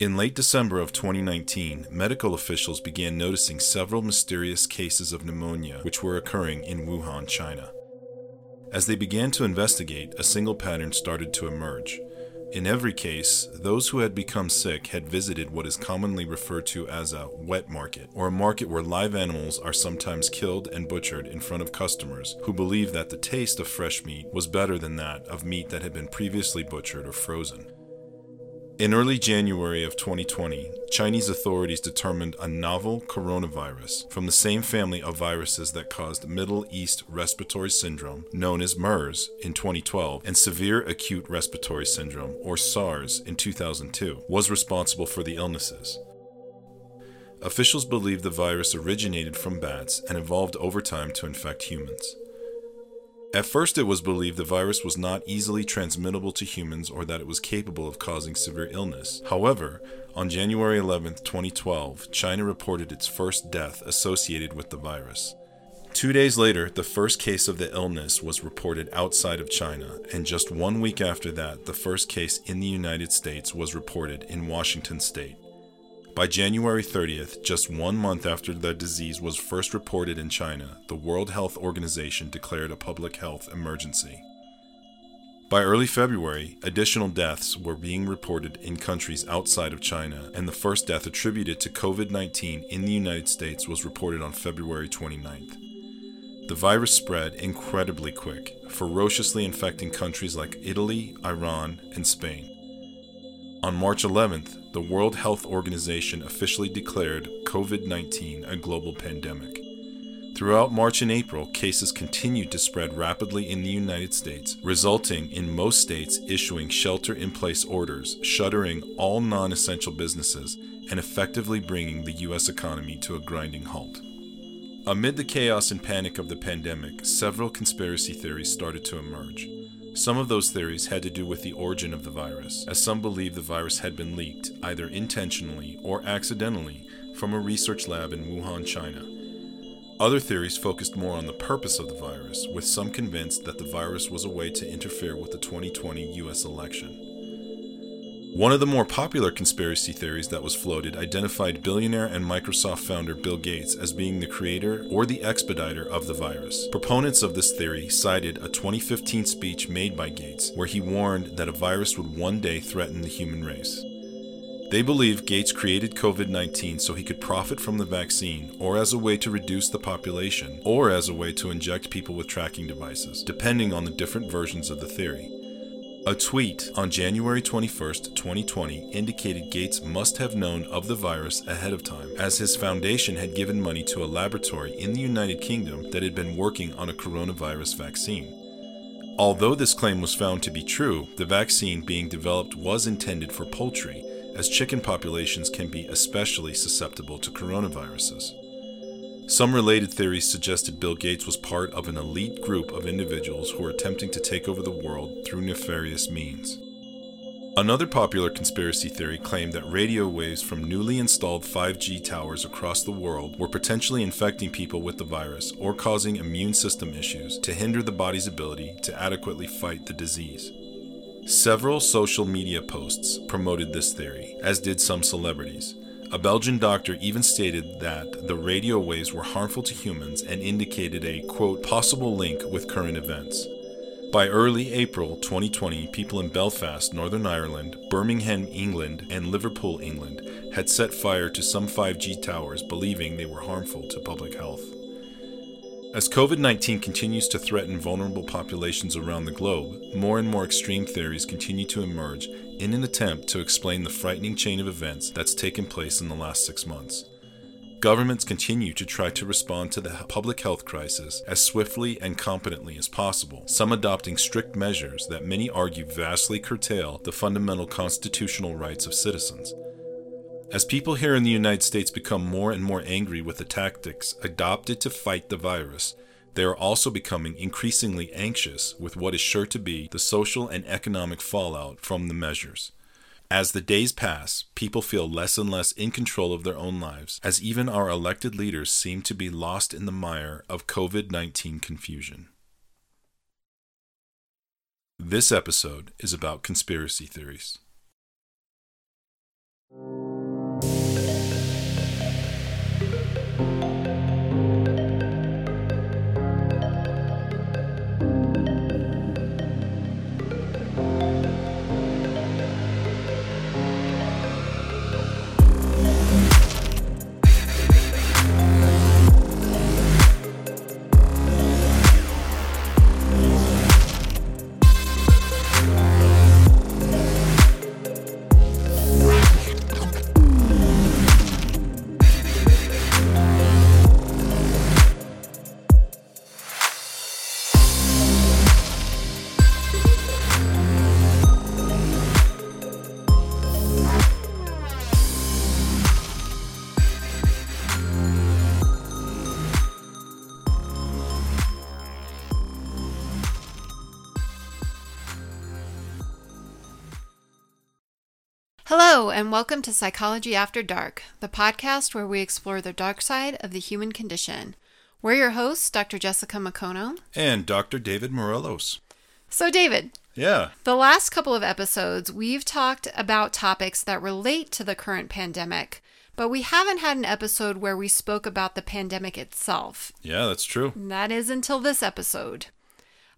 In late December of 2019, medical officials began noticing several mysterious cases of pneumonia which were occurring in Wuhan, China. As they began to investigate, a single pattern started to emerge. In every case, those who had become sick had visited what is commonly referred to as a wet market, or a market where live animals are sometimes killed and butchered in front of customers who believe that the taste of fresh meat was better than that of meat that had been previously butchered or frozen. In early January of 2020, Chinese authorities determined a novel coronavirus from the same family of viruses that caused Middle East Respiratory Syndrome, known as MERS, in 2012, and Severe Acute Respiratory Syndrome, or SARS, in 2002, was responsible for the illnesses. Officials believe the virus originated from bats and evolved over time to infect humans. At first, it was believed the virus was not easily transmittable to humans or that it was capable of causing severe illness. However, on January 11, 2012, China reported its first death associated with the virus. Two days later, the first case of the illness was reported outside of China, and just one week after that, the first case in the United States was reported in Washington state. By January 30th, just one month after the disease was first reported in China, the World Health Organization declared a public health emergency. By early February, additional deaths were being reported in countries outside of China, and the first death attributed to COVID 19 in the United States was reported on February 29th. The virus spread incredibly quick, ferociously infecting countries like Italy, Iran, and Spain. On March 11th, the World Health Organization officially declared COVID 19 a global pandemic. Throughout March and April, cases continued to spread rapidly in the United States, resulting in most states issuing shelter in place orders, shuttering all non essential businesses, and effectively bringing the U.S. economy to a grinding halt. Amid the chaos and panic of the pandemic, several conspiracy theories started to emerge. Some of those theories had to do with the origin of the virus, as some believe the virus had been leaked, either intentionally or accidentally, from a research lab in Wuhan, China. Other theories focused more on the purpose of the virus, with some convinced that the virus was a way to interfere with the 2020 US election. One of the more popular conspiracy theories that was floated identified billionaire and Microsoft founder Bill Gates as being the creator or the expediter of the virus. Proponents of this theory cited a 2015 speech made by Gates where he warned that a virus would one day threaten the human race. They believe Gates created COVID 19 so he could profit from the vaccine, or as a way to reduce the population, or as a way to inject people with tracking devices, depending on the different versions of the theory. A tweet on January 21, 2020, indicated Gates must have known of the virus ahead of time, as his foundation had given money to a laboratory in the United Kingdom that had been working on a coronavirus vaccine. Although this claim was found to be true, the vaccine being developed was intended for poultry, as chicken populations can be especially susceptible to coronaviruses. Some related theories suggested Bill Gates was part of an elite group of individuals who were attempting to take over the world through nefarious means. Another popular conspiracy theory claimed that radio waves from newly installed 5G towers across the world were potentially infecting people with the virus or causing immune system issues to hinder the body's ability to adequately fight the disease. Several social media posts promoted this theory, as did some celebrities, a Belgian doctor even stated that the radio waves were harmful to humans and indicated a, quote, possible link with current events. By early April 2020, people in Belfast, Northern Ireland, Birmingham, England, and Liverpool, England had set fire to some 5G towers, believing they were harmful to public health. As COVID 19 continues to threaten vulnerable populations around the globe, more and more extreme theories continue to emerge in an attempt to explain the frightening chain of events that's taken place in the last six months. Governments continue to try to respond to the public health crisis as swiftly and competently as possible, some adopting strict measures that many argue vastly curtail the fundamental constitutional rights of citizens. As people here in the United States become more and more angry with the tactics adopted to fight the virus, they are also becoming increasingly anxious with what is sure to be the social and economic fallout from the measures. As the days pass, people feel less and less in control of their own lives, as even our elected leaders seem to be lost in the mire of COVID 19 confusion. This episode is about conspiracy theories. Hello, and welcome to Psychology After Dark, the podcast where we explore the dark side of the human condition. We're your hosts, Dr. Jessica McCono. And Dr. David Morelos. So, David, Yeah. the last couple of episodes, we've talked about topics that relate to the current pandemic, but we haven't had an episode where we spoke about the pandemic itself. Yeah, that's true. That is until this episode.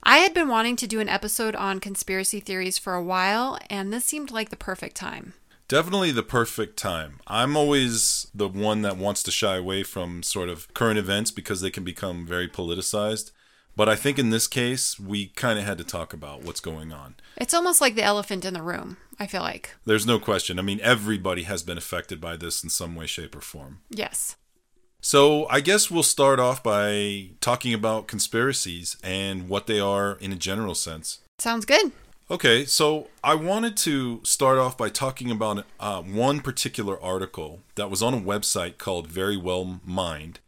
I had been wanting to do an episode on conspiracy theories for a while, and this seemed like the perfect time. Definitely the perfect time. I'm always the one that wants to shy away from sort of current events because they can become very politicized. But I think in this case, we kind of had to talk about what's going on. It's almost like the elephant in the room, I feel like. There's no question. I mean, everybody has been affected by this in some way, shape, or form. Yes. So I guess we'll start off by talking about conspiracies and what they are in a general sense. Sounds good. Okay, so I wanted to start off by talking about uh, one particular article that was on a website called Verywell Mind,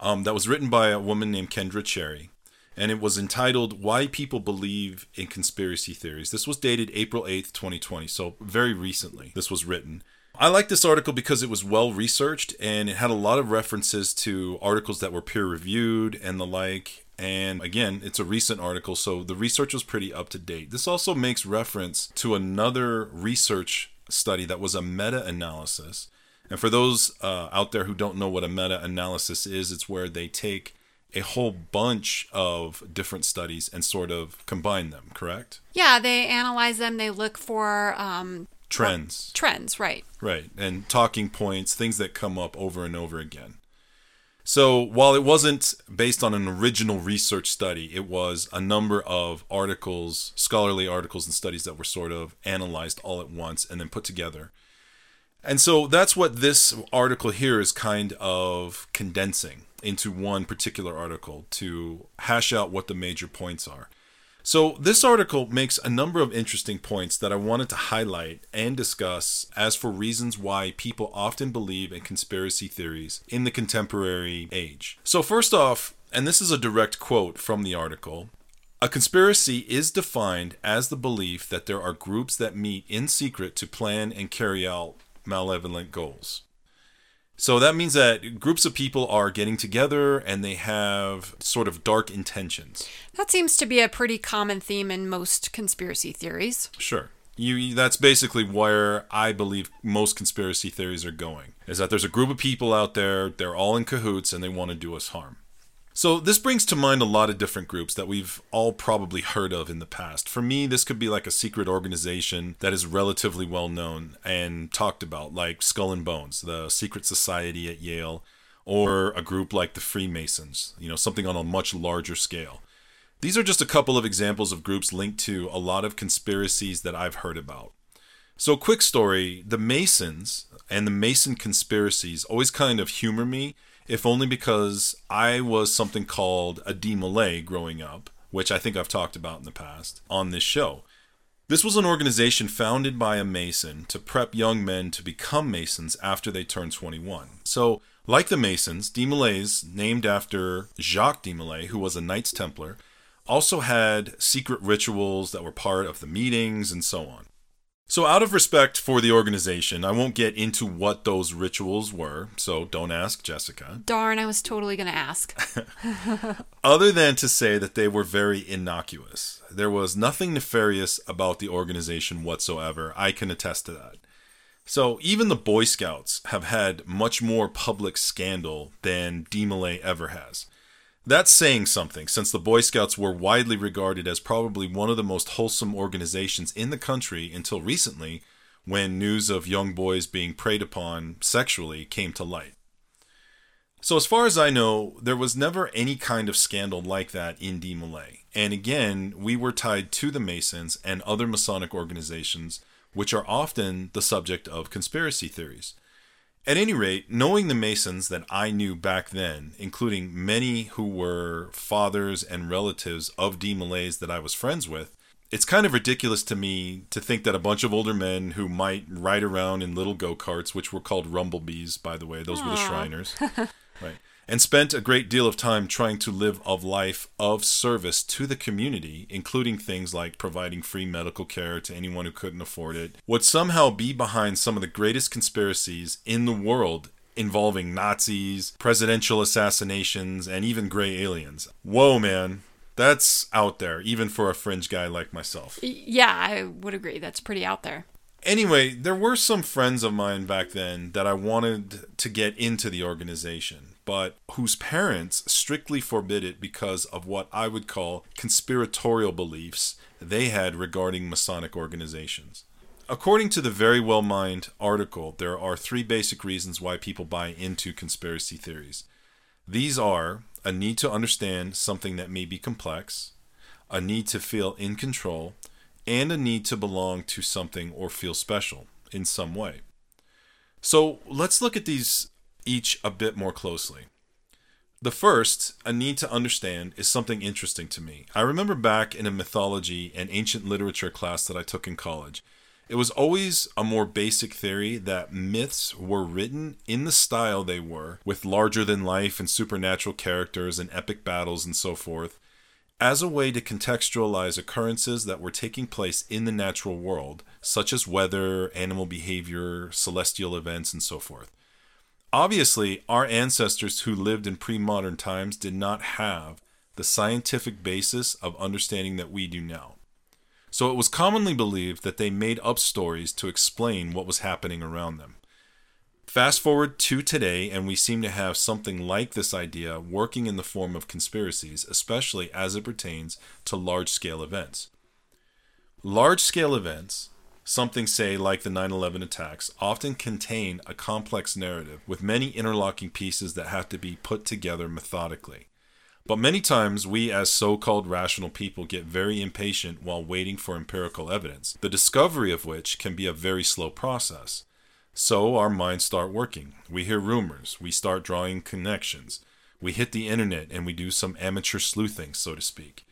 um, that was written by a woman named Kendra Cherry, and it was entitled "Why People Believe in Conspiracy Theories." This was dated April eighth, twenty twenty, so very recently. This was written. I like this article because it was well researched and it had a lot of references to articles that were peer reviewed and the like. And again, it's a recent article, so the research was pretty up to date. This also makes reference to another research study that was a meta analysis. And for those uh, out there who don't know what a meta analysis is, it's where they take a whole bunch of different studies and sort of combine them, correct? Yeah, they analyze them, they look for um, Trends. trends, right? Right. And talking points, things that come up over and over again. So while it wasn't based on an original research study, it was a number of articles, scholarly articles and studies that were sort of analyzed all at once and then put together. And so that's what this article here is kind of condensing into one particular article to hash out what the major points are. So, this article makes a number of interesting points that I wanted to highlight and discuss as for reasons why people often believe in conspiracy theories in the contemporary age. So, first off, and this is a direct quote from the article a conspiracy is defined as the belief that there are groups that meet in secret to plan and carry out malevolent goals. So that means that groups of people are getting together and they have sort of dark intentions. That seems to be a pretty common theme in most conspiracy theories. Sure. You that's basically where I believe most conspiracy theories are going. Is that there's a group of people out there, they're all in cahoots and they want to do us harm. So this brings to mind a lot of different groups that we've all probably heard of in the past. For me, this could be like a secret organization that is relatively well known and talked about, like Skull and Bones, the secret society at Yale, or a group like the Freemasons, you know, something on a much larger scale. These are just a couple of examples of groups linked to a lot of conspiracies that I've heard about. So, quick story the Masons and the Mason conspiracies always kind of humor me, if only because I was something called a DeMolay growing up, which I think I've talked about in the past on this show. This was an organization founded by a Mason to prep young men to become Masons after they turn 21. So, like the Masons, DeMolays, named after Jacques de Molay, who was a Knights Templar, also had secret rituals that were part of the meetings and so on. So, out of respect for the organization, I won't get into what those rituals were, so don't ask Jessica. Darn, I was totally going to ask. Other than to say that they were very innocuous. There was nothing nefarious about the organization whatsoever. I can attest to that. So, even the Boy Scouts have had much more public scandal than DeMolay ever has. That's saying something, since the Boy Scouts were widely regarded as probably one of the most wholesome organizations in the country until recently, when news of young boys being preyed upon sexually came to light. So, as far as I know, there was never any kind of scandal like that in DeMolay. And again, we were tied to the Masons and other Masonic organizations, which are often the subject of conspiracy theories. At any rate, knowing the Masons that I knew back then, including many who were fathers and relatives of DeMolays that I was friends with, it's kind of ridiculous to me to think that a bunch of older men who might ride around in little go karts, which were called rumblebees, by the way, those were the Shriners, right? And spent a great deal of time trying to live a life of service to the community, including things like providing free medical care to anyone who couldn't afford it, would somehow be behind some of the greatest conspiracies in the world involving Nazis, presidential assassinations, and even gray aliens. Whoa, man. That's out there, even for a fringe guy like myself. Yeah, I would agree. That's pretty out there. Anyway, there were some friends of mine back then that I wanted to get into the organization, but whose parents strictly forbid it because of what I would call conspiratorial beliefs they had regarding Masonic organizations. According to the Verywell Mind article, there are three basic reasons why people buy into conspiracy theories. These are a need to understand something that may be complex, a need to feel in control, and a need to belong to something or feel special in some way. So let's look at these each a bit more closely. The first, a need to understand, is something interesting to me. I remember back in a mythology and ancient literature class that I took in college. It was always a more basic theory that myths were written in the style they were, with larger than life and supernatural characters and epic battles and so forth, as a way to contextualize occurrences that were taking place in the natural world, such as weather, animal behavior, celestial events, and so forth. Obviously, our ancestors who lived in pre modern times did not have the scientific basis of understanding that we do now. So it was commonly believed that they made up stories to explain what was happening around them. Fast forward to today, and we seem to have something like this idea working in the form of conspiracies, especially as it pertains to large scale events. Large scale events, something say like the 9 11 attacks, often contain a complex narrative with many interlocking pieces that have to be put together methodically. But many times we, as so called rational people, get very impatient while waiting for empirical evidence, the discovery of which can be a very slow process. So our minds start working. We hear rumors, we start drawing connections, we hit the internet and we do some amateur sleuthing, so to speak.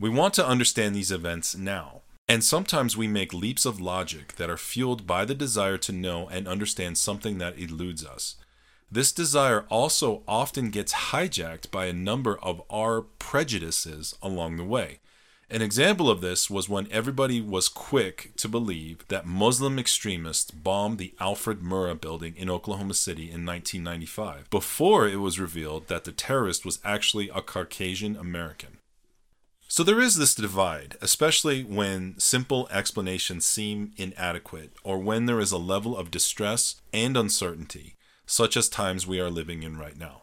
We want to understand these events now. And sometimes we make leaps of logic that are fueled by the desire to know and understand something that eludes us. This desire also often gets hijacked by a number of our prejudices along the way. An example of this was when everybody was quick to believe that Muslim extremists bombed the Alfred Murrah building in Oklahoma City in 1995, before it was revealed that the terrorist was actually a Caucasian American. So there is this divide, especially when simple explanations seem inadequate or when there is a level of distress and uncertainty such as times we are living in right now.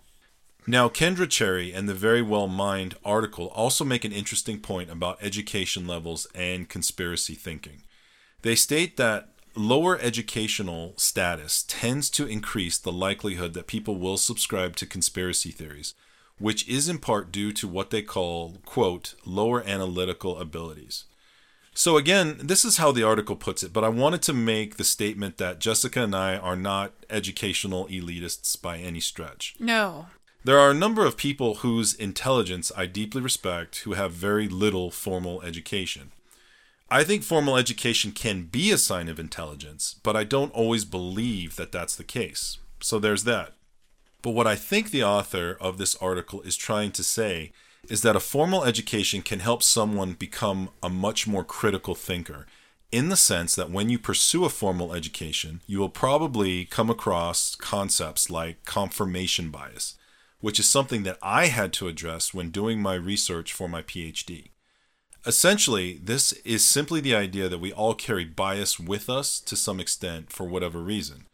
Now, Kendra Cherry and the Verywell Mind article also make an interesting point about education levels and conspiracy thinking. They state that lower educational status tends to increase the likelihood that people will subscribe to conspiracy theories, which is in part due to what they call, quote, lower analytical abilities. So, again, this is how the article puts it, but I wanted to make the statement that Jessica and I are not educational elitists by any stretch. No. There are a number of people whose intelligence I deeply respect who have very little formal education. I think formal education can be a sign of intelligence, but I don't always believe that that's the case. So there's that. But what I think the author of this article is trying to say is that a formal education can help someone become a much more critical thinker in the sense that when you pursue a formal education, you will probably come across concepts like confirmation bias, which is something that I had to address when doing my research for my PhD. Essentially, this is simply the idea that we all carry bias with us to some extent for whatever reason.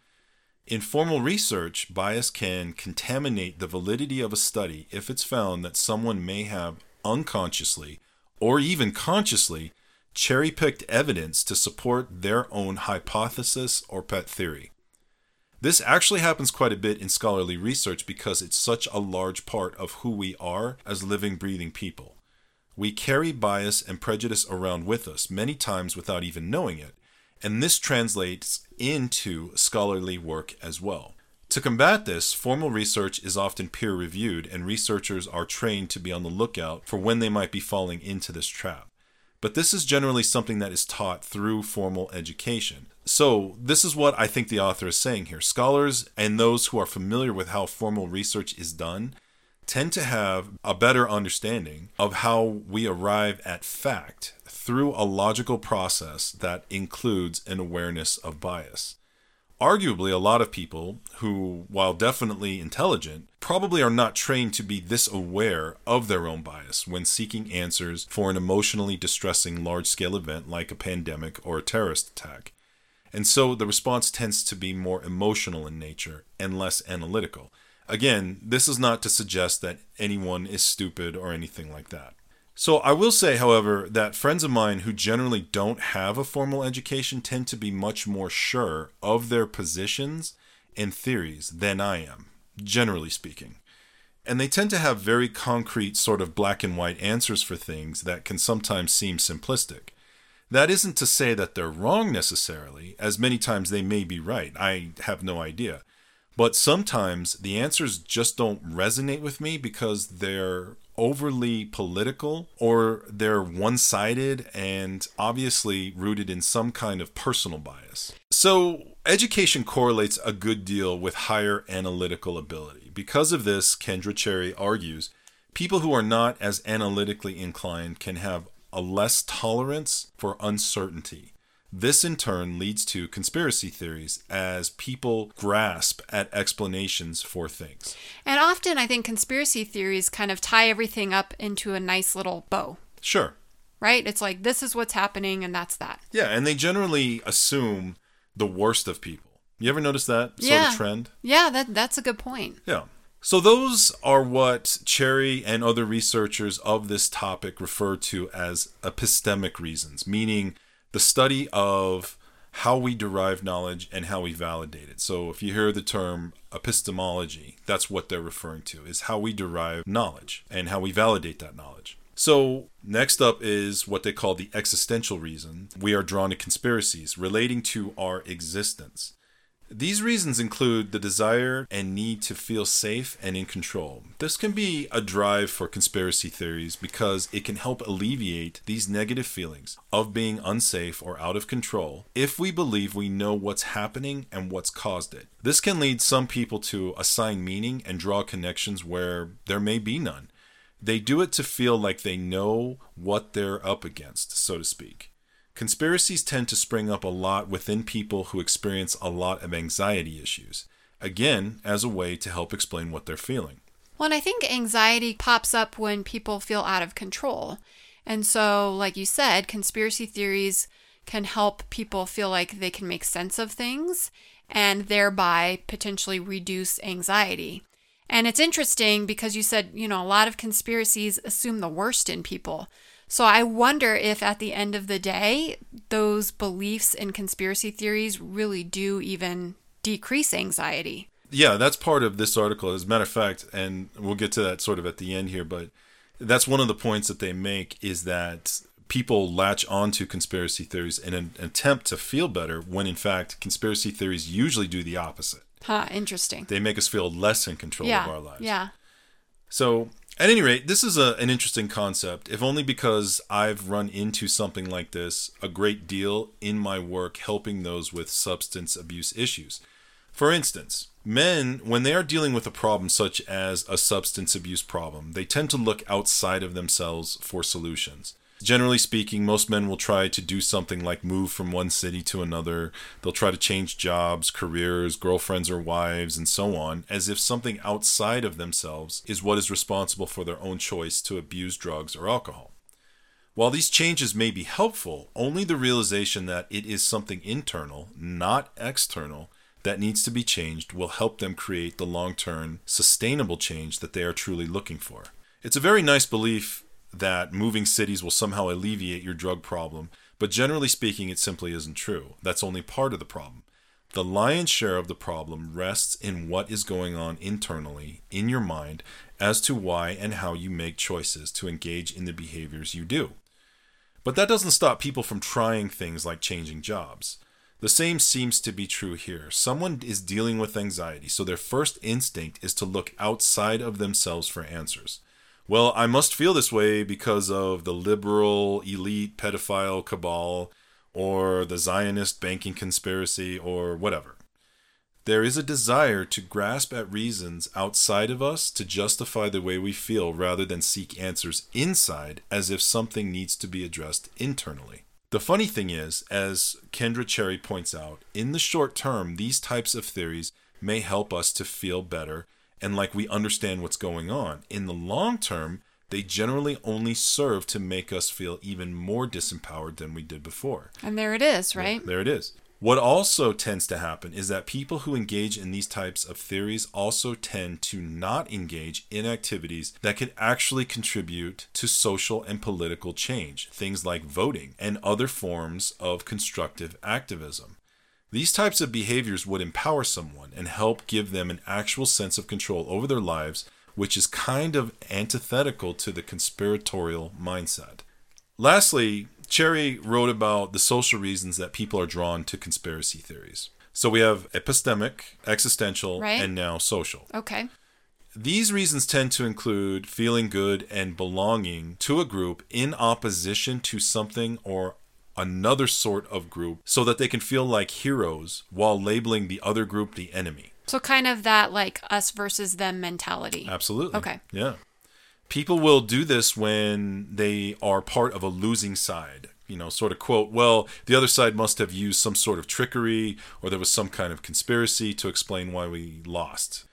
In formal research, bias can contaminate the validity of a study if it's found that someone may have unconsciously or even consciously cherry picked evidence to support their own hypothesis or pet theory. This actually happens quite a bit in scholarly research because it's such a large part of who we are as living, breathing people. We carry bias and prejudice around with us many times without even knowing it, and this translates into scholarly work as well. To combat this, formal research is often peer reviewed, and researchers are trained to be on the lookout for when they might be falling into this trap. but this is generally something that is taught through formal education. So, this is what I think the author is saying here. Scholars and those who are familiar with how formal research is done tend to have a better understanding of how we arrive at fact through a logical process that includes an awareness of bias arguably a lot of people who, while definitely intelligent, probably are not trained to be this aware of their own bias when seeking answers for an emotionally distressing large scale event like a pandemic or a terrorist attack. And so the response tends to be more emotional in nature and less analytical. Again, this is not to suggest that anyone is stupid or anything like that. So I will say, however, that friends of mine who generally don't have a formal education tend to be much more sure of their positions and theories than I am, generally speaking. And they tend to have very concrete, sort of black and white answers for things that can sometimes seem simplistic. That isn't to say that they're wrong necessarily, as many times they may be right. I have no idea. But sometimes the answers just don't resonate with me because they're overly political or they're one sided and obviously rooted in some kind of personal bias. So, education correlates a good deal with higher analytical ability. Because of this, Kendra Cherry argues people who are not as analytically inclined can have a less tolerance for uncertainty this in turn leads to conspiracy theories as people grasp at explanations for things. And often I think conspiracy theories kind of tie everything up into a nice little bow. Sure. Right? It's like this is what's happening and that's that. Yeah, and they generally assume the worst of people. You ever notice that sort yeah. of trend? Yeah, that that's a good point. Yeah. So those are what Cherry and other researchers of this topic refer to as epistemic reasons, meaning the study of how we derive knowledge and how we validate it. So if you hear the term epistemology, that's what they're referring to is how we derive knowledge and how we validate that knowledge. So, next up is what they call the existential reason. We are drawn to conspiracies relating to our existence. These reasons include the desire and need to feel safe and in control. This can be a drive for conspiracy theories because it can help alleviate these negative feelings of being unsafe or out of control if we believe we know what's happening and what's caused it. This can lead some people to assign meaning and draw connections where there may be none. They do it to feel like they know what they're up against, so to speak. Conspiracies tend to spring up a lot within people who experience a lot of anxiety issues, again, as a way to help explain what they're feeling. Well, and I think anxiety pops up when people feel out of control. And so, like you said, conspiracy theories can help people feel like they can make sense of things and thereby potentially reduce anxiety. And it's interesting because you said, you know, a lot of conspiracies assume the worst in people. So I wonder if at the end of the day, those beliefs in conspiracy theories really do even decrease anxiety. Yeah, that's part of this article. As a matter of fact, and we'll get to that sort of at the end here, but that's one of the points that they make is that people latch onto conspiracy theories in an attempt to feel better when in fact conspiracy theories usually do the opposite. Huh, interesting. They make us feel less in control yeah, of our lives. Yeah. So at any rate, this is a, an interesting concept, if only because I've run into something like this a great deal in my work helping those with substance abuse issues. For instance, men, when they are dealing with a problem such as a substance abuse problem, they tend to look outside of themselves for solutions. Generally speaking, most men will try to do something like move from one city to another. They'll try to change jobs, careers, girlfriends or wives, and so on, as if something outside of themselves is what is responsible for their own choice to abuse drugs or alcohol. While these changes may be helpful, only the realization that it is something internal, not external, that needs to be changed will help them create the long term, sustainable change that they are truly looking for. It's a very nice belief that moving cities will somehow alleviate your drug problem, but generally speaking, it simply isn't true. That's only part of the problem. The lion's share of the problem rests in what is going on internally in your mind as to why and how you make choices to engage in the behaviors you do. But that doesn't stop people from trying things like changing jobs. The same seems to be true here. Someone is dealing with anxiety, so their first instinct is to look outside of themselves for answers. Well, I must feel this way because of the liberal elite pedophile cabal or the Zionist banking conspiracy or whatever. There is a desire to grasp at reasons outside of us to justify the way we feel rather than seek answers inside as if something needs to be addressed internally. The funny thing is, as Kendra Cherry points out, in the short term, these types of theories may help us to feel better and like we understand what's going on. In the long term, they generally only serve to make us feel even more disempowered than we did before. And there it is, right? There it is. What also tends to happen is that people who engage in these types of theories also tend to not engage in activities that could actually contribute to social and political change, things like voting and other forms of constructive activism. These types of behaviors would empower someone and help give them an actual sense of control over their lives, which is kind of antithetical to the conspiratorial mindset. Lastly, Cherry wrote about the social reasons that people are drawn to conspiracy theories. So we have epistemic, existential, Right. and now social. Okay. These reasons tend to include feeling good and belonging to a group in opposition to something or another sort of group so that they can feel like heroes while labeling the other group the enemy. So kind of that like us versus them mentality. Absolutely. Okay. Yeah. People will do this when they are part of a losing side. You know, sort of quote, well, the other side must have used some sort of trickery or there was some kind of conspiracy to explain why we lost.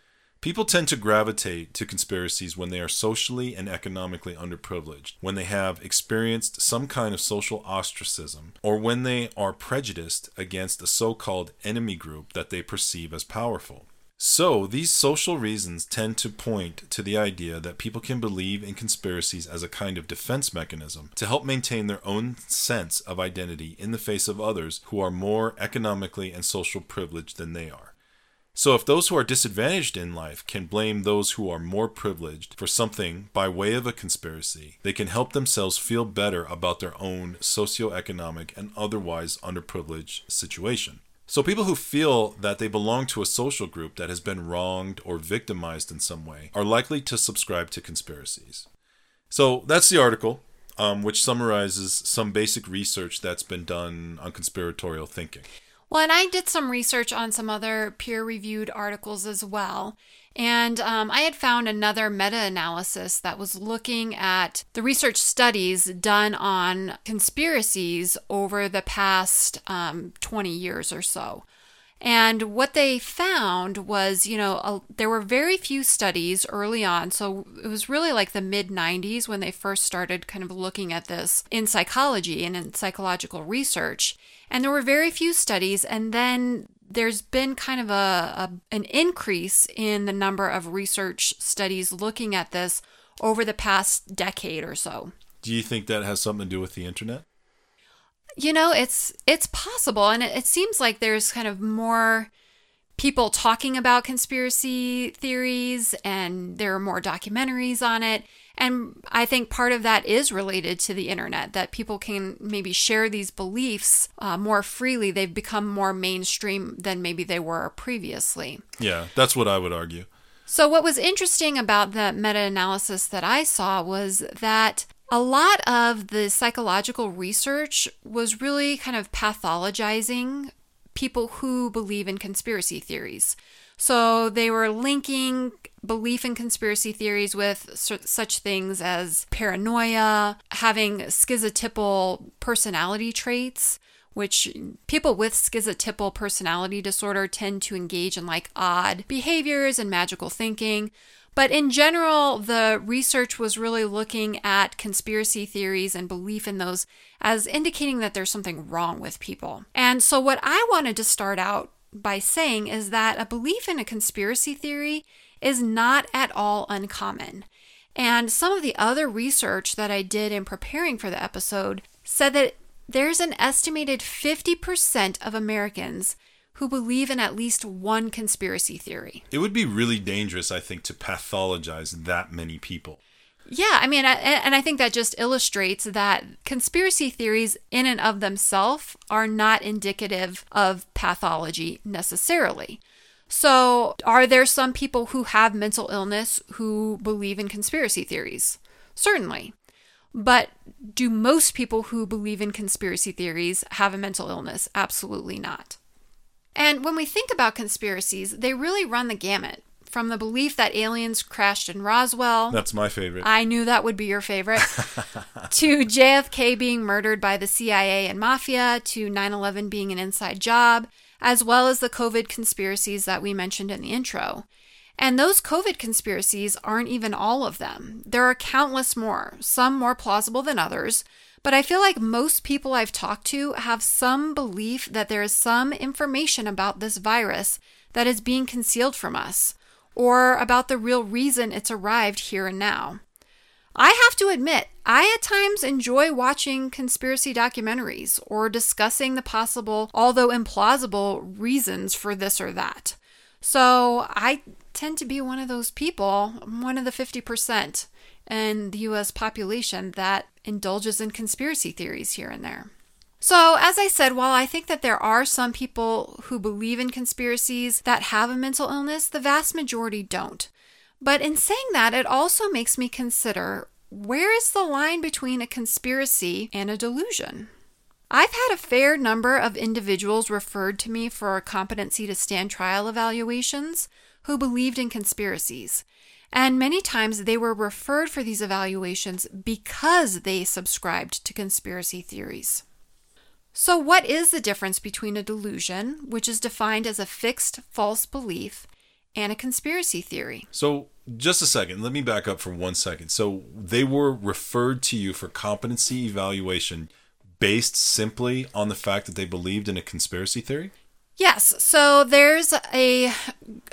People tend to gravitate to conspiracies when they are socially and economically underprivileged, when they have experienced some kind of social ostracism, or when they are prejudiced against a so called enemy group that they perceive as powerful. So, these social reasons tend to point to the idea that people can believe in conspiracies as a kind of defense mechanism to help maintain their own sense of identity in the face of others who are more economically and social privileged than they are. So, if those who are disadvantaged in life can blame those who are more privileged for something by way of a conspiracy, they can help themselves feel better about their own socioeconomic and otherwise underprivileged situation. So, people who feel that they belong to a social group that has been wronged or victimized in some way are likely to subscribe to conspiracies. So, that's the article, um, which summarizes some basic research that's been done on conspiratorial thinking. Well, and I did some research on some other peer reviewed articles as well. And um, I had found another meta analysis that was looking at the research studies done on conspiracies over the past um, 20 years or so. And what they found was, you know, a, there were very few studies early on. So it was really like the mid 90s when they first started kind of looking at this in psychology and in psychological research. And there were very few studies. And then there's been kind of a, a an increase in the number of research studies looking at this over the past decade or so. Do you think that has something to do with the internet? You know, it's it's possible, and it, it seems like there's kind of more people talking about conspiracy theories, and there are more documentaries on it. And I think part of that is related to the internet, that people can maybe share these beliefs uh, more freely. They've become more mainstream than maybe they were previously. Yeah, that's what I would argue. So, what was interesting about the meta analysis that I saw was that a lot of the psychological research was really kind of pathologizing people who believe in conspiracy theories. So they were linking belief in conspiracy theories with such things as paranoia, having schizotypal personality traits, which people with schizotypal personality disorder tend to engage in like odd behaviors and magical thinking. But in general, the research was really looking at conspiracy theories and belief in those as indicating that there's something wrong with people. And so, what I wanted to start out by saying is that a belief in a conspiracy theory is not at all uncommon. And some of the other research that I did in preparing for the episode said that there's an estimated 50% of Americans who believe in at least one conspiracy theory. It would be really dangerous, I think, to pathologize that many people. Yeah, I mean, I, and I think that just illustrates that conspiracy theories, in and of themselves, are not indicative of pathology necessarily. So, are there some people who have mental illness who believe in conspiracy theories? Certainly. But do most people who believe in conspiracy theories have a mental illness? Absolutely not. And when we think about conspiracies, they really run the gamut from the belief that aliens crashed in Roswell. That's my favorite. I knew that would be your favorite. to JFK being murdered by the CIA and mafia, to 9 11 being an inside job, as well as the COVID conspiracies that we mentioned in the intro. And those COVID conspiracies aren't even all of them. There are countless more, some more plausible than others. But I feel like most people I've talked to have some belief that there is some information about this virus that is being concealed from us, or about the real reason it's arrived here and now. I have to admit, I at times enjoy watching conspiracy documentaries or discussing the possible, although implausible, reasons for this or that. So I tend to be one of those people, one of the 50% in the US population that indulges in conspiracy theories here and there. So, as I said, while I think that there are some people who believe in conspiracies that have a mental illness, the vast majority don't. But in saying that, it also makes me consider where is the line between a conspiracy and a delusion? I've had a fair number of individuals referred to me for competency to stand trial evaluations who believed in conspiracies. And many times they were referred for these evaluations because they subscribed to conspiracy theories. So, what is the difference between a delusion, which is defined as a fixed false belief, and a conspiracy theory? So, just a second, let me back up for one second. So, they were referred to you for competency evaluation based simply on the fact that they believed in a conspiracy theory? Yes, so there's a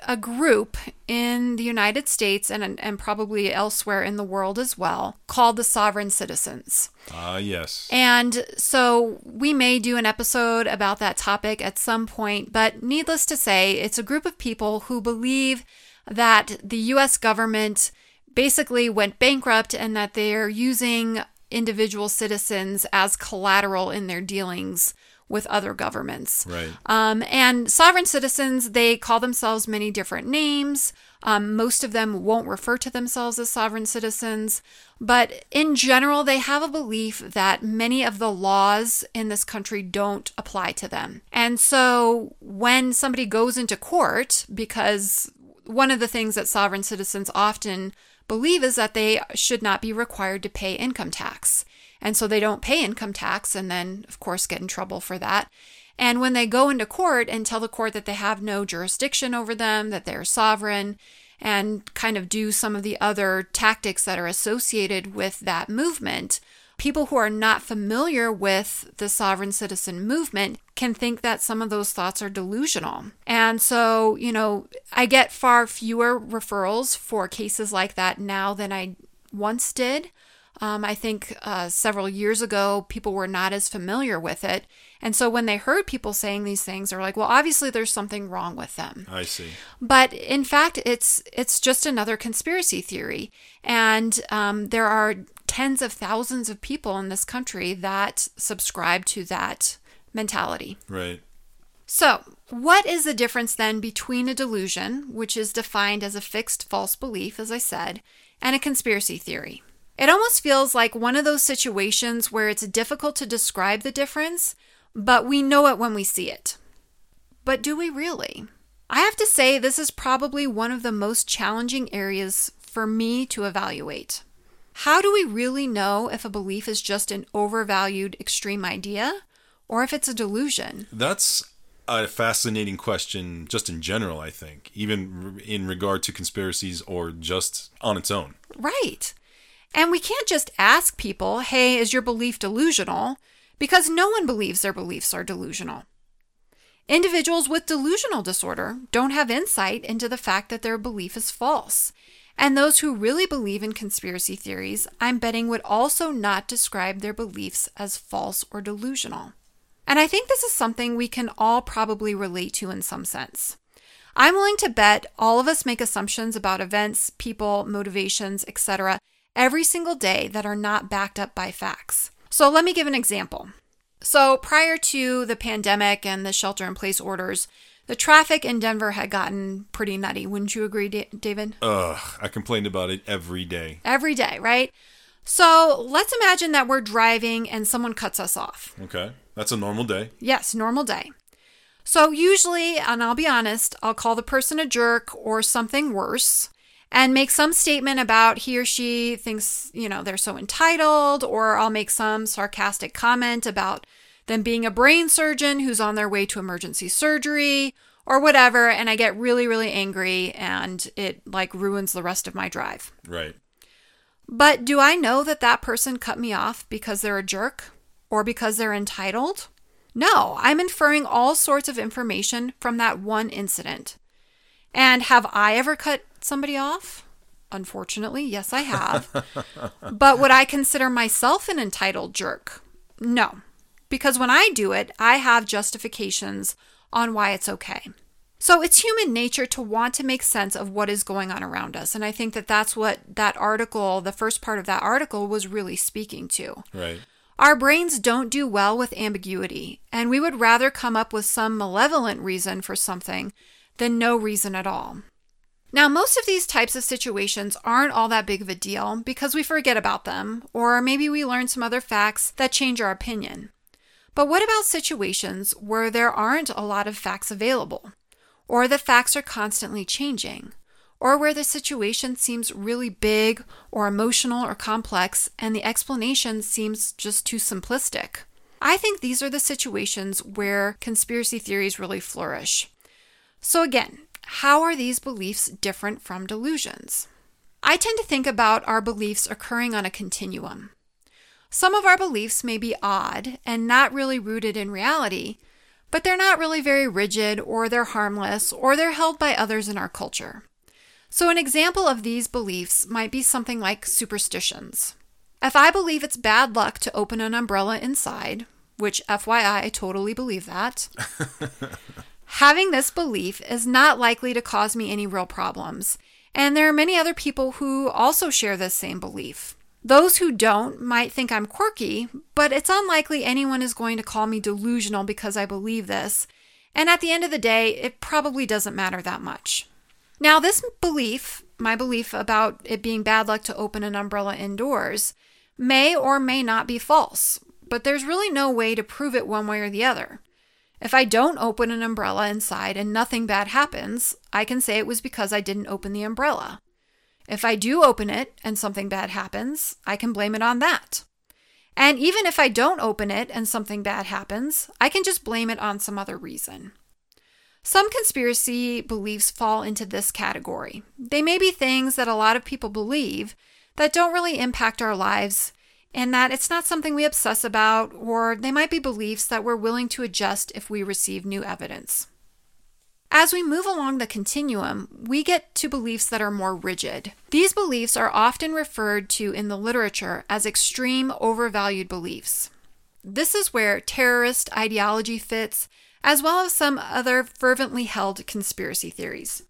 a group in the United States and and probably elsewhere in the world as well called the Sovereign Citizens. Ah, uh, yes. And so we may do an episode about that topic at some point, but needless to say, it's a group of people who believe that the US government basically went bankrupt and that they're using individual citizens as collateral in their dealings with other governments. Right. Um, and sovereign citizens, they call themselves many different names. Um, most of them won't refer to themselves as sovereign citizens, but in general, they have a belief that many of the laws in this country don't apply to them. And so when somebody goes into court, because one of the things that sovereign citizens often believe is that they should not be required to pay income tax. And so they don't pay income tax and then, of course, get in trouble for that. And when they go into court and tell the court that they have no jurisdiction over them, that they're sovereign, and kind of do some of the other tactics that are associated with that movement, people who are not familiar with the sovereign citizen movement can think that some of those thoughts are delusional. And so, you know, I get far fewer referrals for cases like that now than I once did. Um, I think uh, several years ago, people were not as familiar with it. And so when they heard people saying these things, they're like, well, obviously there's something wrong with them. I see. But in fact, it's it's just another conspiracy theory. And um, there are tens of thousands of people in this country that subscribe to that mentality. Right. So, what is the difference then between a delusion, which is defined as a fixed false belief, as I said, and a conspiracy theory? It almost feels like one of those situations where it's difficult to describe the difference, but we know it when we see it. But do we really? I have to say, this is probably one of the most challenging areas for me to evaluate. How do we really know if a belief is just an overvalued extreme idea or if it's a delusion? That's a fascinating question, just in general, I think, even in regard to conspiracies or just on its own. Right. And we can't just ask people, hey, is your belief delusional? Because no one believes their beliefs are delusional. Individuals with delusional disorder don't have insight into the fact that their belief is false. And those who really believe in conspiracy theories, I'm betting, would also not describe their beliefs as false or delusional. And I think this is something we can all probably relate to in some sense. I'm willing to bet all of us make assumptions about events, people, motivations, etc every single day that are not backed up by facts. So let me give an example. So prior to the pandemic and the shelter in place orders, the traffic in Denver had gotten pretty nutty. Wouldn't you agree, David? Ugh, I complained about it every day. Every day, right? So let's imagine that we're driving and someone cuts us off. Okay. That's a normal day. Yes, normal day. So usually, and I'll be honest, I'll call the person a jerk or something worse and make some statement about he or she thinks, you know, they're so entitled, or I'll make some sarcastic comment about them being a brain surgeon who's on their way to emergency surgery or whatever. And I get really, really angry and it like ruins the rest of my drive. Right. But do I know that that person cut me off because they're a jerk or because they're entitled? No, I'm inferring all sorts of information from that one incident. And have I ever cut somebody off? Unfortunately, yes, I have. but would I consider myself an entitled jerk? No, because when I do it, I have justifications on why it's okay. So it's human nature to want to make sense of what is going on around us. And I think that that's what that article, the first part of that article, was really speaking to. Right. Our brains don't do well with ambiguity, and we would rather come up with some malevolent reason for something than no reason at all. Now, most of these types of situations aren't all that big of a deal because we forget about them, or maybe we learn some other facts that change our opinion. But what about situations where there aren't a lot of facts available, or the facts are constantly changing, or where the situation seems really big or emotional or complex and the explanation seems just too simplistic? I think these are the situations where conspiracy theories really flourish. So, again, how are these beliefs different from delusions? I tend to think about our beliefs occurring on a continuum. Some of our beliefs may be odd and not really rooted in reality, but they're not really very rigid, or they're harmless, or they're held by others in our culture. So, an example of these beliefs might be something like superstitions. If I believe it's bad luck to open an umbrella inside, which FYI, I totally believe that, Having this belief is not likely to cause me any real problems, and there are many other people who also share this same belief. Those who don't might think I'm quirky, but it's unlikely anyone is going to call me delusional because I believe this, and at the end of the day, it probably doesn't matter that much. Now, this belief, my belief about it being bad luck to open an umbrella indoors, may or may not be false, but there's really no way to prove it one way or the other. If I don't open an umbrella inside and nothing bad happens, I can say it was because I didn't open the umbrella. If I do open it and something bad happens, I can blame it on that. And even if I don't open it and something bad happens, I can just blame it on some other reason. Some conspiracy beliefs fall into this category. They may be things that a lot of people believe that don't really impact our lives and that it's not something we obsess about, or they might be beliefs that we're willing to adjust if we receive new evidence. As we move along the continuum, we get to beliefs that are more rigid. These beliefs are often referred to in the literature as extreme overvalued beliefs. This is where terrorist ideology fits, as well as some other fervently held conspiracy theories.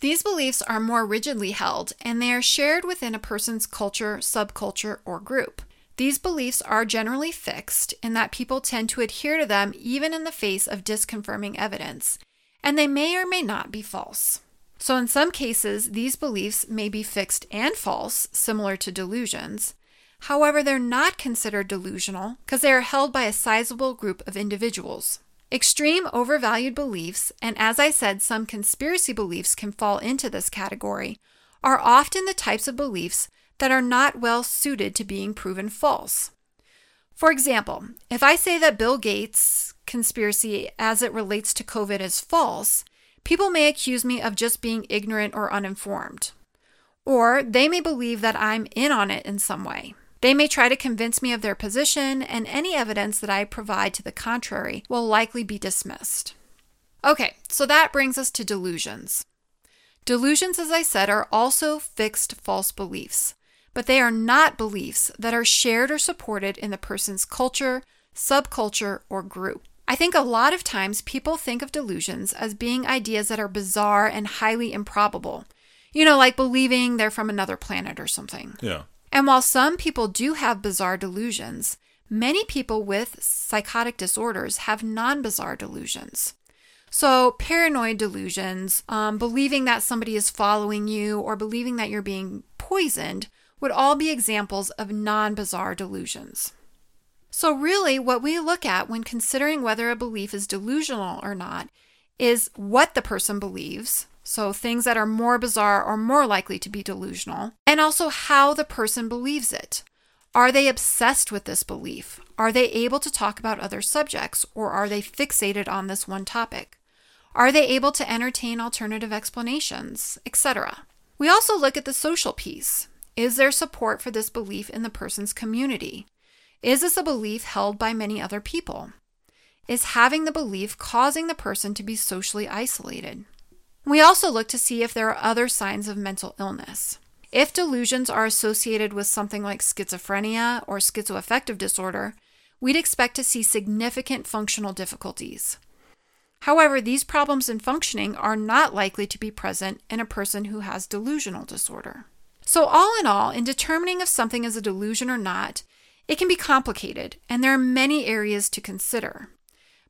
These beliefs are more rigidly held and they are shared within a person's culture, subculture, or group. These beliefs are generally fixed in that people tend to adhere to them even in the face of disconfirming evidence, and they may or may not be false. So, in some cases, these beliefs may be fixed and false, similar to delusions. However, they're not considered delusional because they are held by a sizable group of individuals. Extreme overvalued beliefs, and as I said, some conspiracy beliefs can fall into this category, are often the types of beliefs that are not well suited to being proven false. For example, if I say that Bill Gates' conspiracy as it relates to COVID is false, people may accuse me of just being ignorant or uninformed. Or they may believe that I'm in on it in some way. They may try to convince me of their position, and any evidence that I provide to the contrary will likely be dismissed. Okay, so that brings us to delusions. Delusions, as I said, are also fixed false beliefs, but they are not beliefs that are shared or supported in the person's culture, subculture, or group. I think a lot of times people think of delusions as being ideas that are bizarre and highly improbable. You know, like believing they're from another planet or something. Yeah. And while some people do have bizarre delusions, many people with psychotic disorders have non bizarre delusions. So, paranoid delusions, um, believing that somebody is following you or believing that you're being poisoned, would all be examples of non bizarre delusions. So, really, what we look at when considering whether a belief is delusional or not is what the person believes. So, things that are more bizarre or more likely to be delusional, and also how the person believes it. Are they obsessed with this belief? Are they able to talk about other subjects, or are they fixated on this one topic? Are they able to entertain alternative explanations, etc.? We also look at the social piece. Is there support for this belief in the person's community? Is this a belief held by many other people? Is having the belief causing the person to be socially isolated? We also look to see if there are other signs of mental illness. If delusions are associated with something like schizophrenia or schizoaffective disorder, we'd expect to see significant functional difficulties. However, these problems in functioning are not likely to be present in a person who has delusional disorder. So, all in all, in determining if something is a delusion or not, it can be complicated, and there are many areas to consider.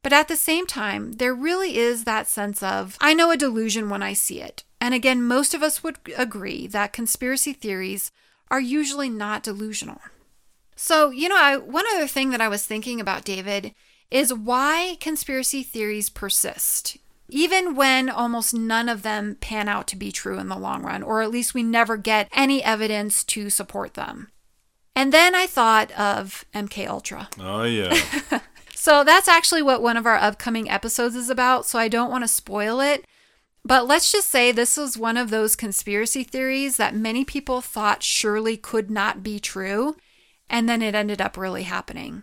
But at the same time, there really is that sense of, I know a delusion when I see it. And again, most of us would agree that conspiracy theories are usually not delusional. So, you know, I, one other thing that I was thinking about, David, is why conspiracy theories persist, even when almost none of them pan out to be true in the long run, or at least we never get any evidence to support them. And then I thought of MK Ultra. Oh yeah. so that's actually what one of our upcoming episodes is about, so I don't want to spoil it. But let's just say this was one of those conspiracy theories that many people thought surely could not be true, and then it ended up really happening.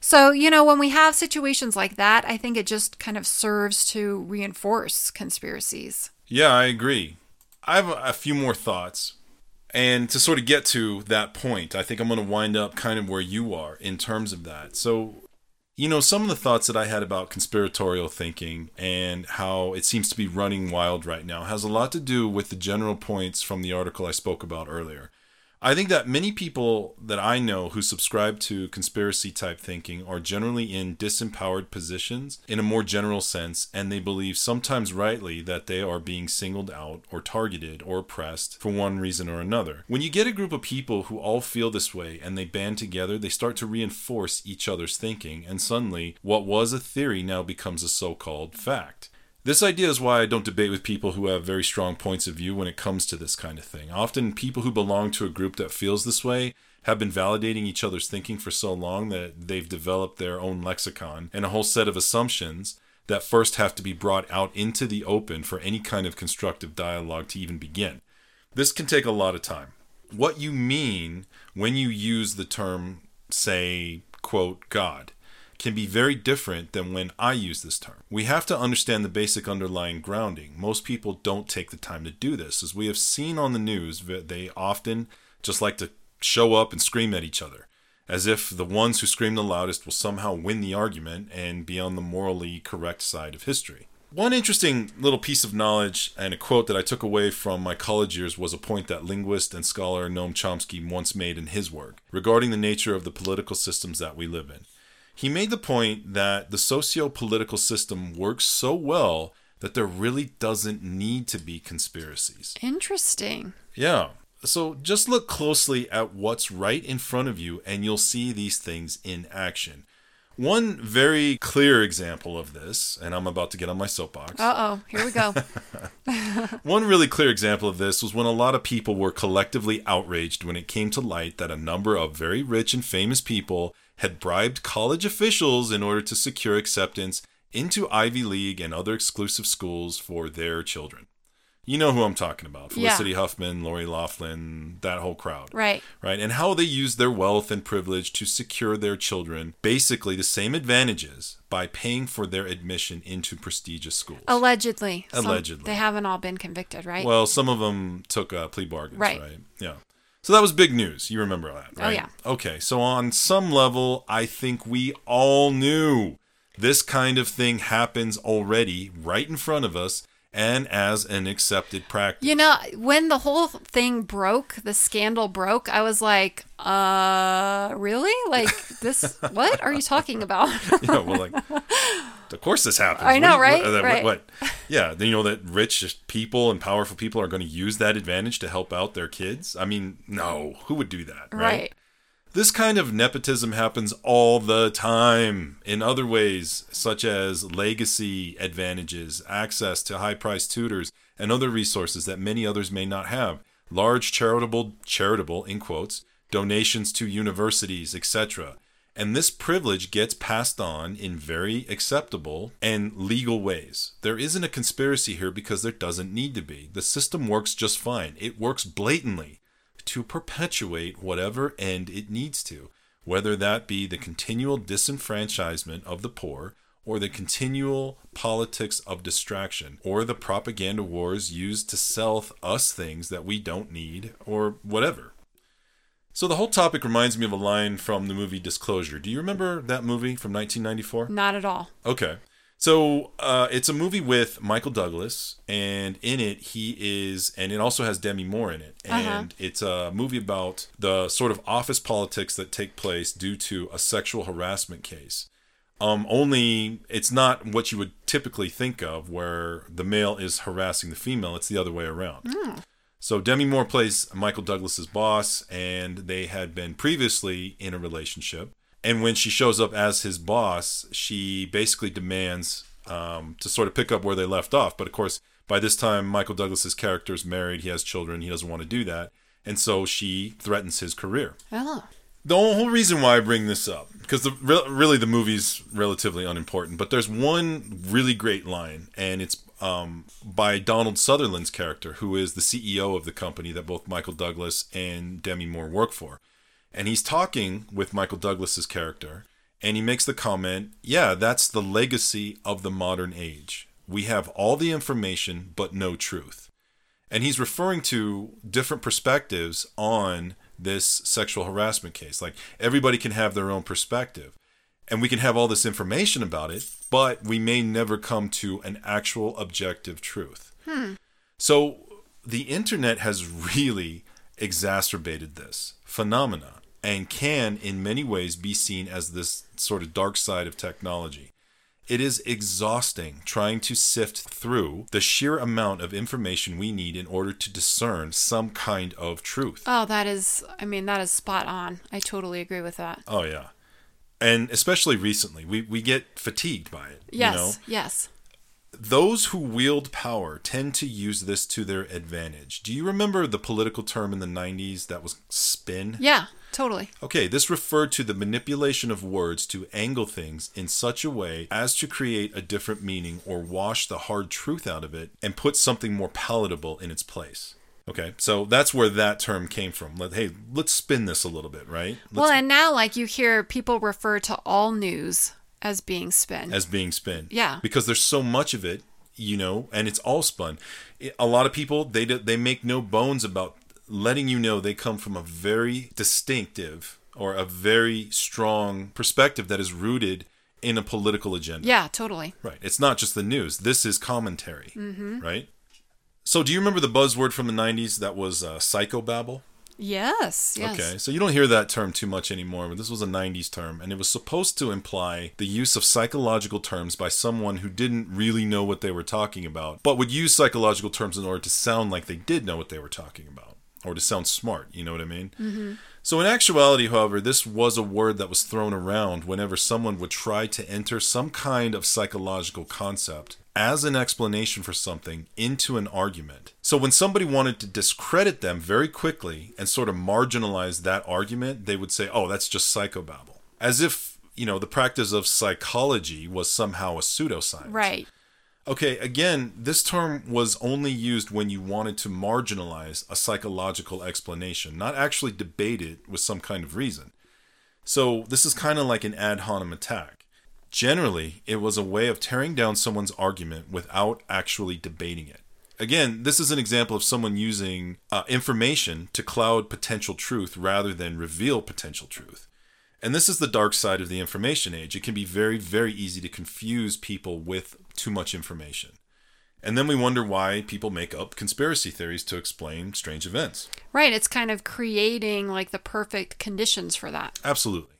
So, you know, when we have situations like that, I think it just kind of serves to reinforce conspiracies. Yeah, I agree. I have a few more thoughts. And to sort of get to that point, I think I'm going to wind up kind of where you are in terms of that. So, you know, some of the thoughts that I had about conspiratorial thinking and how it seems to be running wild right now has a lot to do with the general points from the article I spoke about earlier. I think that many people that I know who subscribe to conspiracy type thinking are generally in disempowered positions in a more general sense, and they believe, sometimes rightly, that they are being singled out or targeted or oppressed for one reason or another. When you get a group of people who all feel this way and they band together, they start to reinforce each other's thinking, and suddenly what was a theory now becomes a so called fact. This idea is why I don't debate with people who have very strong points of view when it comes to this kind of thing. Often, people who belong to a group that feels this way have been validating each other's thinking for so long that they've developed their own lexicon and a whole set of assumptions that first have to be brought out into the open for any kind of constructive dialogue to even begin. This can take a lot of time. What you mean when you use the term, say, quote, God can be very different than when I use this term. We have to understand the basic underlying grounding. Most people don't take the time to do this. As we have seen on the news, they often just like to show up and scream at each other, as if the ones who scream the loudest will somehow win the argument and be on the morally correct side of history. One interesting little piece of knowledge and a quote that I took away from my college years was a point that linguist and scholar Noam Chomsky once made in his work regarding the nature of the political systems that we live in. He made the point that the socio political system works so well that there really doesn't need to be conspiracies. Interesting. Yeah. So just look closely at what's right in front of you and you'll see these things in action. One very clear example of this, and I'm about to get on my soapbox. Uh oh, here we go. One really clear example of this was when a lot of people were collectively outraged when it came to light that a number of very rich and famous people had bribed college officials in order to secure acceptance into Ivy League and other exclusive schools for their children. You know who I'm talking about. Felicity yeah. Huffman, Lori Loughlin, that whole crowd. Right. Right. And how they used their wealth and privilege to secure their children basically the same advantages by paying for their admission into prestigious schools. Allegedly. Allegedly. Some, they haven't all been convicted, right? Well, some of them took uh, plea bargains, right. right? Yeah. So that was big news. You remember that, oh, right? Oh, yeah. Okay, so on some level, I think we all knew this kind of thing happens already right in front of us and as an accepted practice. You know, when the whole thing broke, the scandal broke, I was like, uh, really? Like, this, what are you talking about? yeah, well, like, of course this happens. I know, uh, what, right? What, right. What, Yeah, then you know that rich people and powerful people are going to use that advantage to help out their kids. I mean, no, who would do that, right? Right. This kind of nepotism happens all the time in other ways, such as legacy advantages, access to high priced tutors, and other resources that many others may not have, large charitable, charitable, in quotes, donations to universities, etc. And this privilege gets passed on in very acceptable and legal ways. There isn't a conspiracy here because there doesn't need to be. The system works just fine. It works blatantly to perpetuate whatever end it needs to, whether that be the continual disenfranchisement of the poor, or the continual politics of distraction, or the propaganda wars used to sell us things that we don't need, or whatever. So the whole topic reminds me of a line from the movie Disclosure. Do you remember that movie from 1994? Not at all. Okay. So uh, it's a movie with Michael Douglas, and in it he is, and it also has Demi Moore in it, and Uh-huh. it's a movie about the sort of office politics that take place due to a sexual harassment case. Um, only it's not what you would typically think of, where the male is harassing the female. It's the other way around. So Demi Moore plays Michael Douglas's boss, and they had been previously in a relationship. And when she shows up as his boss, she basically demands um, to sort of pick up where they left off. But of course, by this time, Michael Douglas's character is married. He has children. He doesn't want to do that, and so she threatens his career. Oh. The whole reason why I bring this up, because the, re- really the movie's relatively unimportant, but there's one really great line, and it's um, by Donald Sutherland's character, who is the CEO of the company that both Michael Douglas and Demi Moore work for. And he's talking with Michael Douglas's character, and he makes the comment, Yeah, that's the legacy of the modern age. We have all the information, but no truth and he's referring to different perspectives on this sexual harassment case. Like everybody can have their own perspective, and we can have all this information about it, but we may never come to an actual objective truth. Hmm. So the internet has really exacerbated this phenomena and can, in many ways, be seen as this sort of dark side of technology. It is exhausting trying to sift through the sheer amount of information we need in order to discern some kind of truth. Oh, that is, I mean, that is spot on. I totally agree with that. Oh, yeah. And especially recently, we, we get fatigued by it. Yes, You know? yes. Those who wield power tend to use this to their advantage. Do you remember the political term in the 90s that was spin? Yeah, totally. Okay, this referred to the manipulation of words to angle things in such a way as to create a different meaning or wash the hard truth out of it and put something more palatable in its place. Okay, so that's where that term came from. Let, hey, let's spin this a little bit, right? well, Let's, and now, like, you hear people refer to all news as being spin. as being spin. Yeah. Because there's so much of it, you know, and it's all spun. It- a lot of people they they make no bones about letting you know they come from a very distinctive or a very strong perspective that is rooted in a political agenda. yeah, totally. Right. It's not just the news. This is commentary. Mm-hmm. Right. So, do you remember the buzzword from the '90s that was uh, psychobabble? Yes, yes. Okay, so you don't hear that term too much anymore, but this was a 90s term, and it was supposed to imply the use of psychological terms by someone who didn't really know what they were talking about, but would use psychological terms in order to sound like they did know what they were talking about, or to sound smart, you know what I mean? Mm-hmm. So, in actuality, however, this was a word that was thrown around whenever someone would try to enter some kind of psychological concept as an explanation for something into an argument. So, when somebody wanted to discredit them very quickly and sort of marginalize that argument, they would say, oh, that's just psychobabble. As if, you know, the practice of psychology was somehow a pseudoscience. Right. Okay, again, this term was only used when you wanted to marginalize a psychological explanation, not actually debate it with some kind of reason. So, this is kind of like an ad hominem attack. Generally, it was a way of tearing down someone's argument without actually debating it. Again, this is an example of someone using uh, information to cloud potential truth rather than reveal potential truth. And this is the dark side of the information age. It can be very, very easy to confuse people with too much information. And then we wonder why people make up conspiracy theories to explain strange events. Right. It's kind of creating like the perfect conditions for that. Absolutely.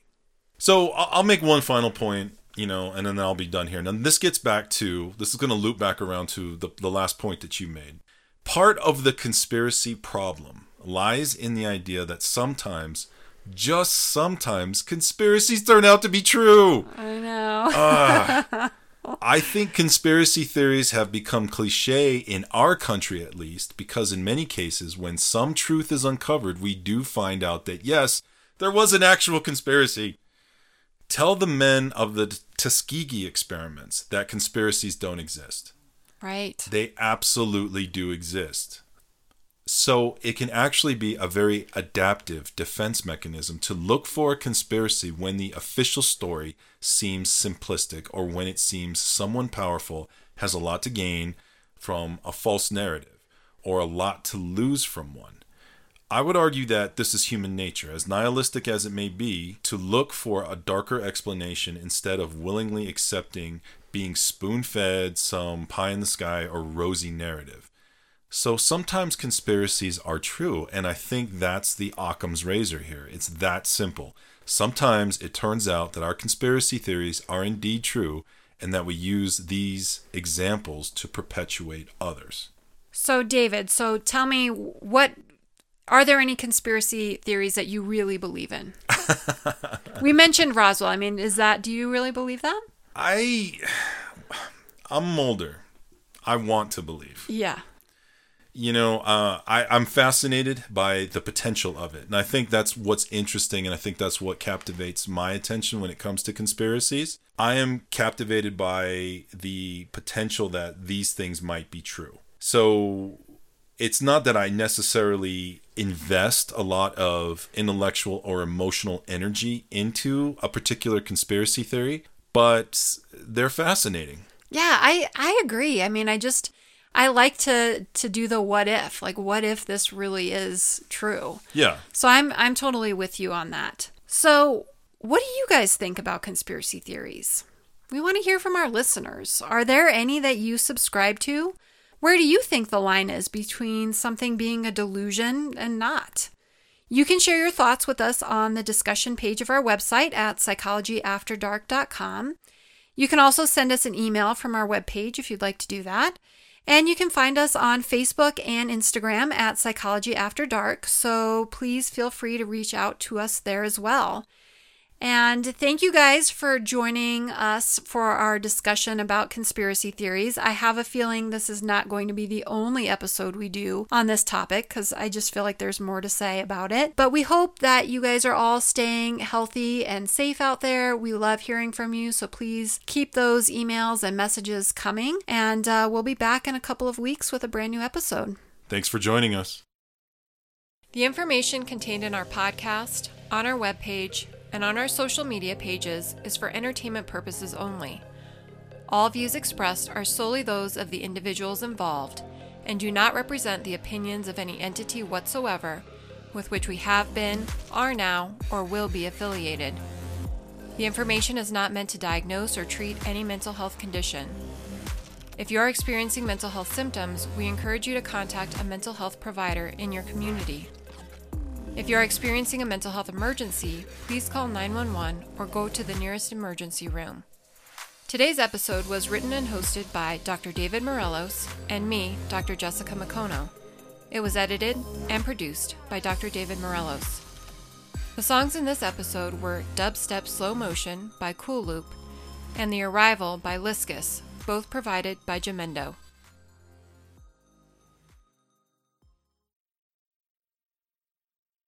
So I'll make one final point you know, and then I'll be done here. Now, this gets back to this is going to loop back around to the, the last point that you made. Part of the conspiracy problem lies in the idea that sometimes, just sometimes, conspiracies turn out to be true. I know. Uh, I think conspiracy theories have become cliche in our country at least, because in many cases, when some truth is uncovered, we do find out that yes, there was an actual conspiracy. Tell the men of the Tuskegee experiments that conspiracies don't exist. right. They absolutely do exist. So it can actually be a very adaptive defense mechanism to look for a conspiracy when the official story seems simplistic or when it seems someone powerful has a lot to gain from a false narrative or a lot to lose from one. I would argue that this is human nature, as nihilistic as it may be, to look for a darker explanation instead of willingly accepting being spoon fed some pie in the sky or rosy narrative. So sometimes conspiracies are true, and I think that's the Occam's razor here. It's that simple. Sometimes it turns out that our conspiracy theories are indeed true, and that we use these examples to perpetuate others. So, David, so tell me what are there any conspiracy theories that you really believe in? we mentioned Roswell. I mean, is that do you really believe that? I, I'm Mulder. I want to believe. Yeah. you know, uh, I, I'm fascinated by the potential of it. And I think that's what's interesting. And I think that's what captivates my attention when it comes to conspiracies. I am captivated by the potential that these things might be true. So it's not that I necessarily invest a lot of intellectual or emotional energy into a particular conspiracy theory, but they're fascinating. Yeah, I I agree. I mean, I just I like to to do the what if. Like what if this really is true? Yeah. So I'm I'm totally with you on that. So, what do you guys think about conspiracy theories? We want to hear from our listeners. Are there any that you subscribe to? Where do you think the line is between something being a delusion and not? You can share your thoughts with us on the discussion page of our website at psychologyafterdark.com. You can also send us an email from our webpage if you'd like to do that. And you can find us on Facebook and Instagram at Psychology After Dark. So please feel free to reach out to us there as well. And thank you guys for joining us for our discussion about conspiracy theories. I have a feeling this is not going to be the only episode we do on this topic because I just feel like there's more to say about it. But we hope that you guys are all staying healthy and safe out there. We love hearing from you, so please keep those emails and messages coming. And uh, we'll be back in a couple of weeks with a brand new episode. Thanks for joining us. The information contained in our podcast, on our webpage, and on our social media pages is for entertainment purposes only. All views expressed are solely those of the individuals involved and do not represent the opinions of any entity whatsoever with which we have been, are now, or will be affiliated. The information is not meant to diagnose or treat any mental health condition. If you are experiencing mental health symptoms, we encourage you to contact a mental health provider in your community. If you are experiencing a mental health emergency, please call 911 or go to the nearest emergency room. Today's episode was written and hosted by Dr. David Morelos and me, Dr. Jessica McCono. It was edited and produced by Dr. David Morelos. The songs in this episode were Dubstep Slow Motion by Cool Loop and The Arrival by Liskus, both provided by Jamendo.